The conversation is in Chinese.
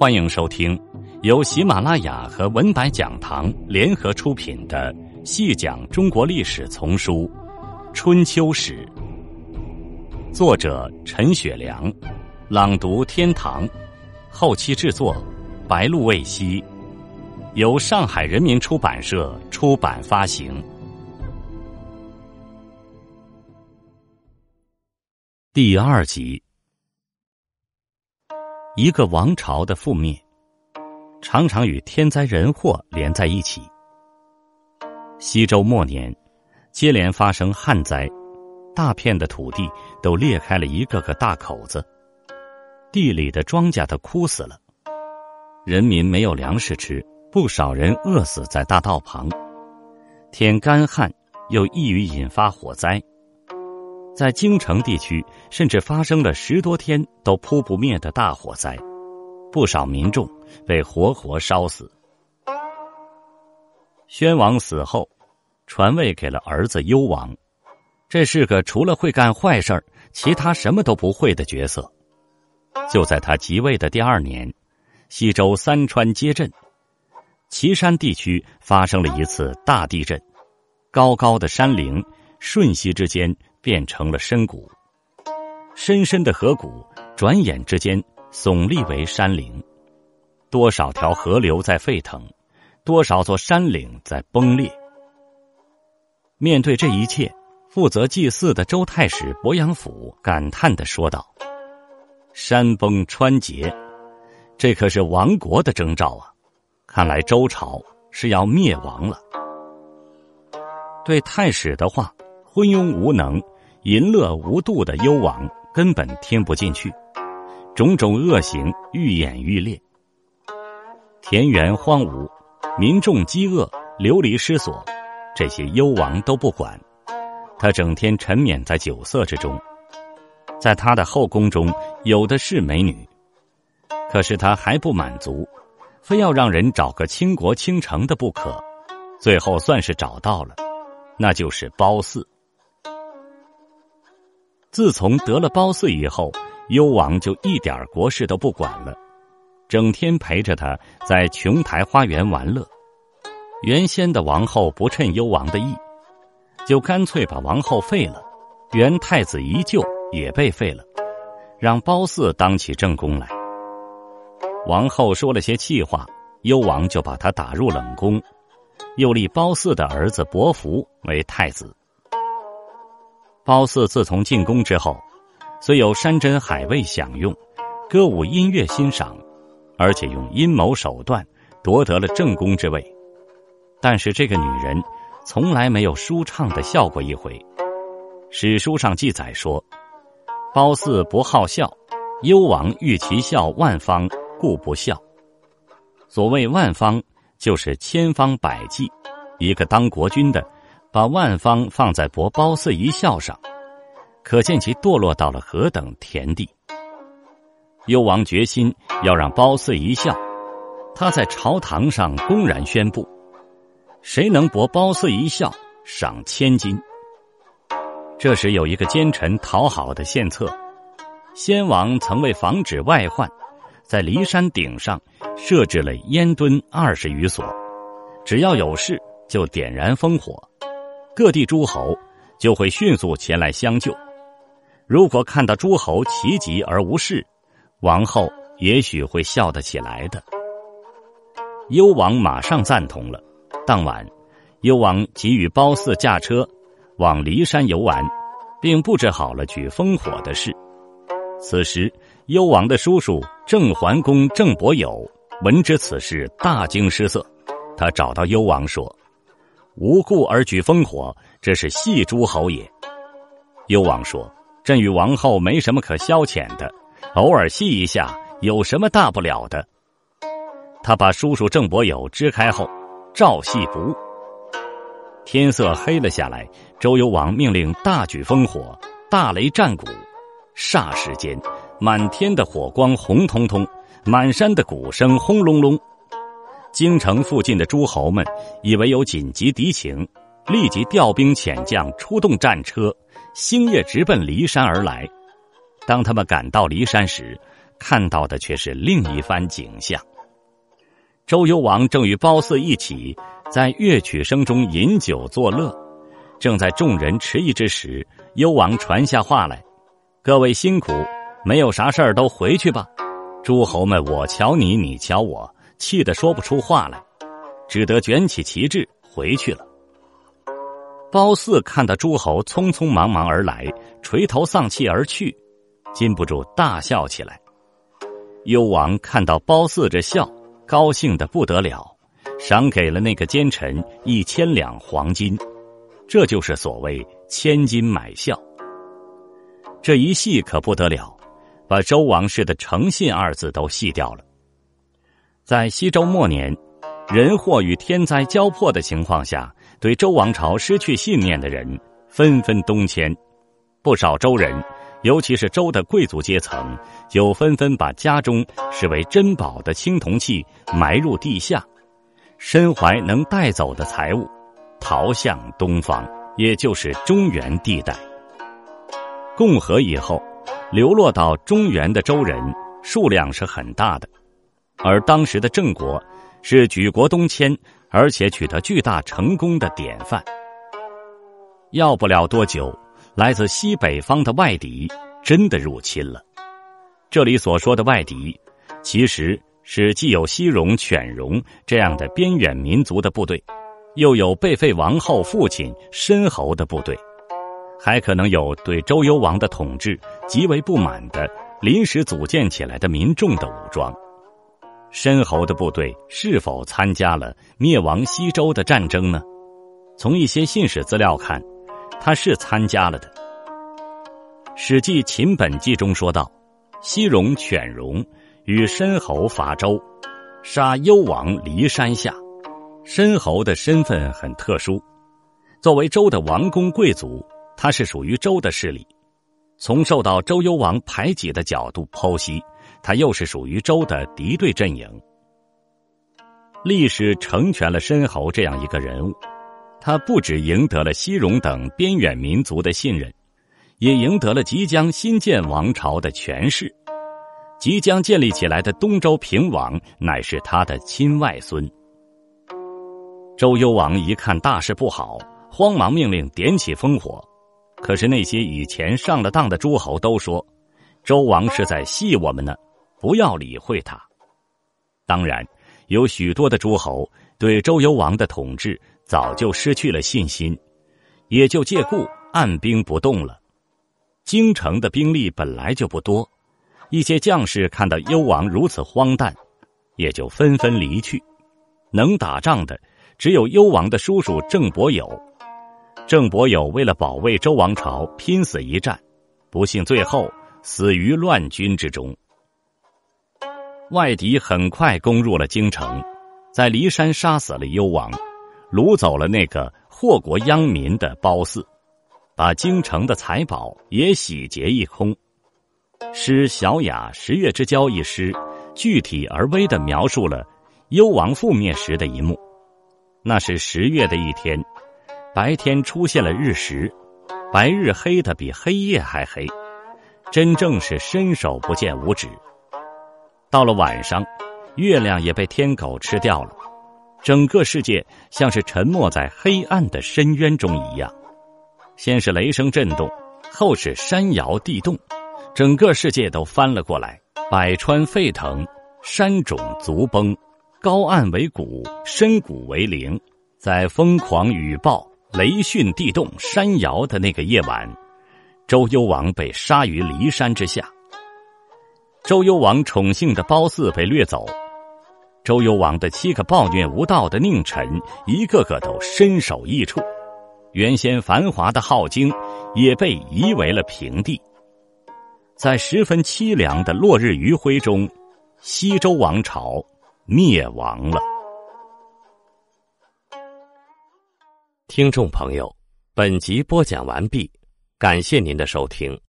欢迎收听由喜马拉雅和文白讲堂联合出品的《细讲中国历史丛书·春秋史》，作者陈雪良，朗读天堂，后期制作白露未晞，由上海人民出版社出版发行。第二集。一个王朝的覆灭，常常与天灾人祸连在一起。西周末年，接连发生旱灾，大片的土地都裂开了一个个大口子，地里的庄稼都枯死了，人民没有粮食吃，不少人饿死在大道旁。天干旱，又易于引发火灾。在京城地区，甚至发生了十多天都扑不灭的大火灾，不少民众被活活烧死。宣王死后，传位给了儿子幽王，这是个除了会干坏事其他什么都不会的角色。就在他即位的第二年，西周三川接震，岐山地区发生了一次大地震，高高的山陵瞬息之间。变成了深谷，深深的河谷，转眼之间耸立为山岭。多少条河流在沸腾，多少座山岭在崩裂。面对这一切，负责祭祀的周太史伯阳甫感叹的说道：“山崩川竭，这可是亡国的征兆啊！看来周朝是要灭亡了。”对太史的话。昏庸无能、淫乐无度的幽王根本听不进去，种种恶行愈演愈烈。田园荒芜，民众饥饿流离失所，这些幽王都不管。他整天沉湎在酒色之中，在他的后宫中有的是美女，可是他还不满足，非要让人找个倾国倾城的不可。最后算是找到了，那就是褒姒。自从得了褒姒以后，幽王就一点国事都不管了，整天陪着他在琼台花园玩乐。原先的王后不趁幽王的意，就干脆把王后废了，原太子宜臼也被废了，让褒姒当起正宫来。王后说了些气话，幽王就把她打入冷宫，又立褒姒的儿子伯服为太子。褒姒自从进宫之后，虽有山珍海味享用，歌舞音乐欣赏，而且用阴谋手段夺得了正宫之位，但是这个女人从来没有舒畅的笑过一回。史书上记载说，褒姒不好笑，幽王欲其笑万方，故不笑。所谓万方，就是千方百计，一个当国君的。把万方放在博褒姒一笑上，可见其堕落到了何等田地。幽王决心要让褒姒一笑，他在朝堂上公然宣布：谁能博褒姒一笑，赏千金。这时有一个奸臣讨好的献策，先王曾为防止外患，在骊山顶上设置了烟墩二十余所，只要有事就点燃烽火。各地诸侯就会迅速前来相救。如果看到诸侯齐集而无事，王后也许会笑得起来的。幽王马上赞同了。当晚，幽王即与褒姒驾车往骊山游玩，并布置好了举烽火的事。此时，幽王的叔叔郑桓公郑伯友闻知此事，大惊失色。他找到幽王说。无故而举烽火，这是戏诸侯也。幽王说：“朕与王后没什么可消遣的，偶尔戏一下，有什么大不了的？”他把叔叔郑伯友支开后，照戏不误。天色黑了下来，周幽王命令大举烽火，大雷战鼓，霎时间，满天的火光红彤彤，满山的鼓声轰隆隆。京城附近的诸侯们以为有紧急敌情，立即调兵遣将，出动战车，星夜直奔骊山而来。当他们赶到骊山时，看到的却是另一番景象。周幽王正与褒姒一起在乐曲声中饮酒作乐，正在众人迟疑之时，幽王传下话来：“各位辛苦，没有啥事儿都回去吧。”诸侯们我瞧你，你瞧我，气得说不出话来，只得卷起旗帜回去了。褒姒看到诸侯匆匆忙忙而来，垂头丧气而去，禁不住大笑起来。幽王看到褒姒这笑，高兴的不得了，赏给了那个奸臣一千两黄金，这就是所谓千金买笑。这一戏可不得了。把周王室的诚信二字都戏掉了。在西周末年，人祸与天灾交迫的情况下，对周王朝失去信念的人纷纷东迁，不少周人，尤其是周的贵族阶层，就纷纷把家中视为珍宝的青铜器埋入地下，身怀能带走的财物，逃向东方，也就是中原地带。共和以后。流落到中原的周人数量是很大的，而当时的郑国是举国东迁，而且取得巨大成功的典范。要不了多久，来自西北方的外敌真的入侵了。这里所说的外敌，其实是既有西戎、犬戎这样的边远民族的部队，又有被废王后父亲申侯的部队。还可能有对周幽王的统治极为不满的临时组建起来的民众的武装。申侯的部队是否参加了灭亡西周的战争呢？从一些信史资料看，他是参加了的。《史记·秦本纪》中说道：“西戎、犬戎与申侯伐周，杀幽王离山下。”申侯的身份很特殊，作为周的王公贵族。他是属于周的势力，从受到周幽王排挤的角度剖析，他又是属于周的敌对阵营。历史成全了申侯这样一个人物，他不止赢得了西戎等边远民族的信任，也赢得了即将新建王朝的权势。即将建立起来的东周平王乃是他的亲外孙。周幽王一看大事不好，慌忙命令点起烽火。可是那些以前上了当的诸侯都说，周王是在戏我们呢，不要理会他。当然，有许多的诸侯对周幽王的统治早就失去了信心，也就借故按兵不动了。京城的兵力本来就不多，一些将士看到幽王如此荒诞，也就纷纷离去。能打仗的只有幽王的叔叔郑伯友。郑伯友为了保卫周王朝，拼死一战，不幸最后死于乱军之中。外敌很快攻入了京城，在骊山杀死了幽王，掳走了那个祸国殃民的褒姒，把京城的财宝也洗劫一空。诗《小雅·十月之交》一诗，具体而微的描述了幽王覆灭时的一幕。那是十月的一天。白天出现了日食，白日黑的比黑夜还黑，真正是伸手不见五指。到了晚上，月亮也被天狗吃掉了，整个世界像是沉没在黑暗的深渊中一样。先是雷声震动，后是山摇地动，整个世界都翻了过来，百川沸腾，山冢足崩，高岸为谷，深谷为陵，在疯狂雨暴。雷训地动山摇的那个夜晚，周幽王被杀于骊山之下。周幽王宠幸的褒姒被掠走，周幽王的七个暴虐无道的佞臣，一个个都身首异处。原先繁华的镐京也被夷为了平地。在十分凄凉的落日余晖中，西周王朝灭亡了。听众朋友，本集播讲完毕，感谢您的收听。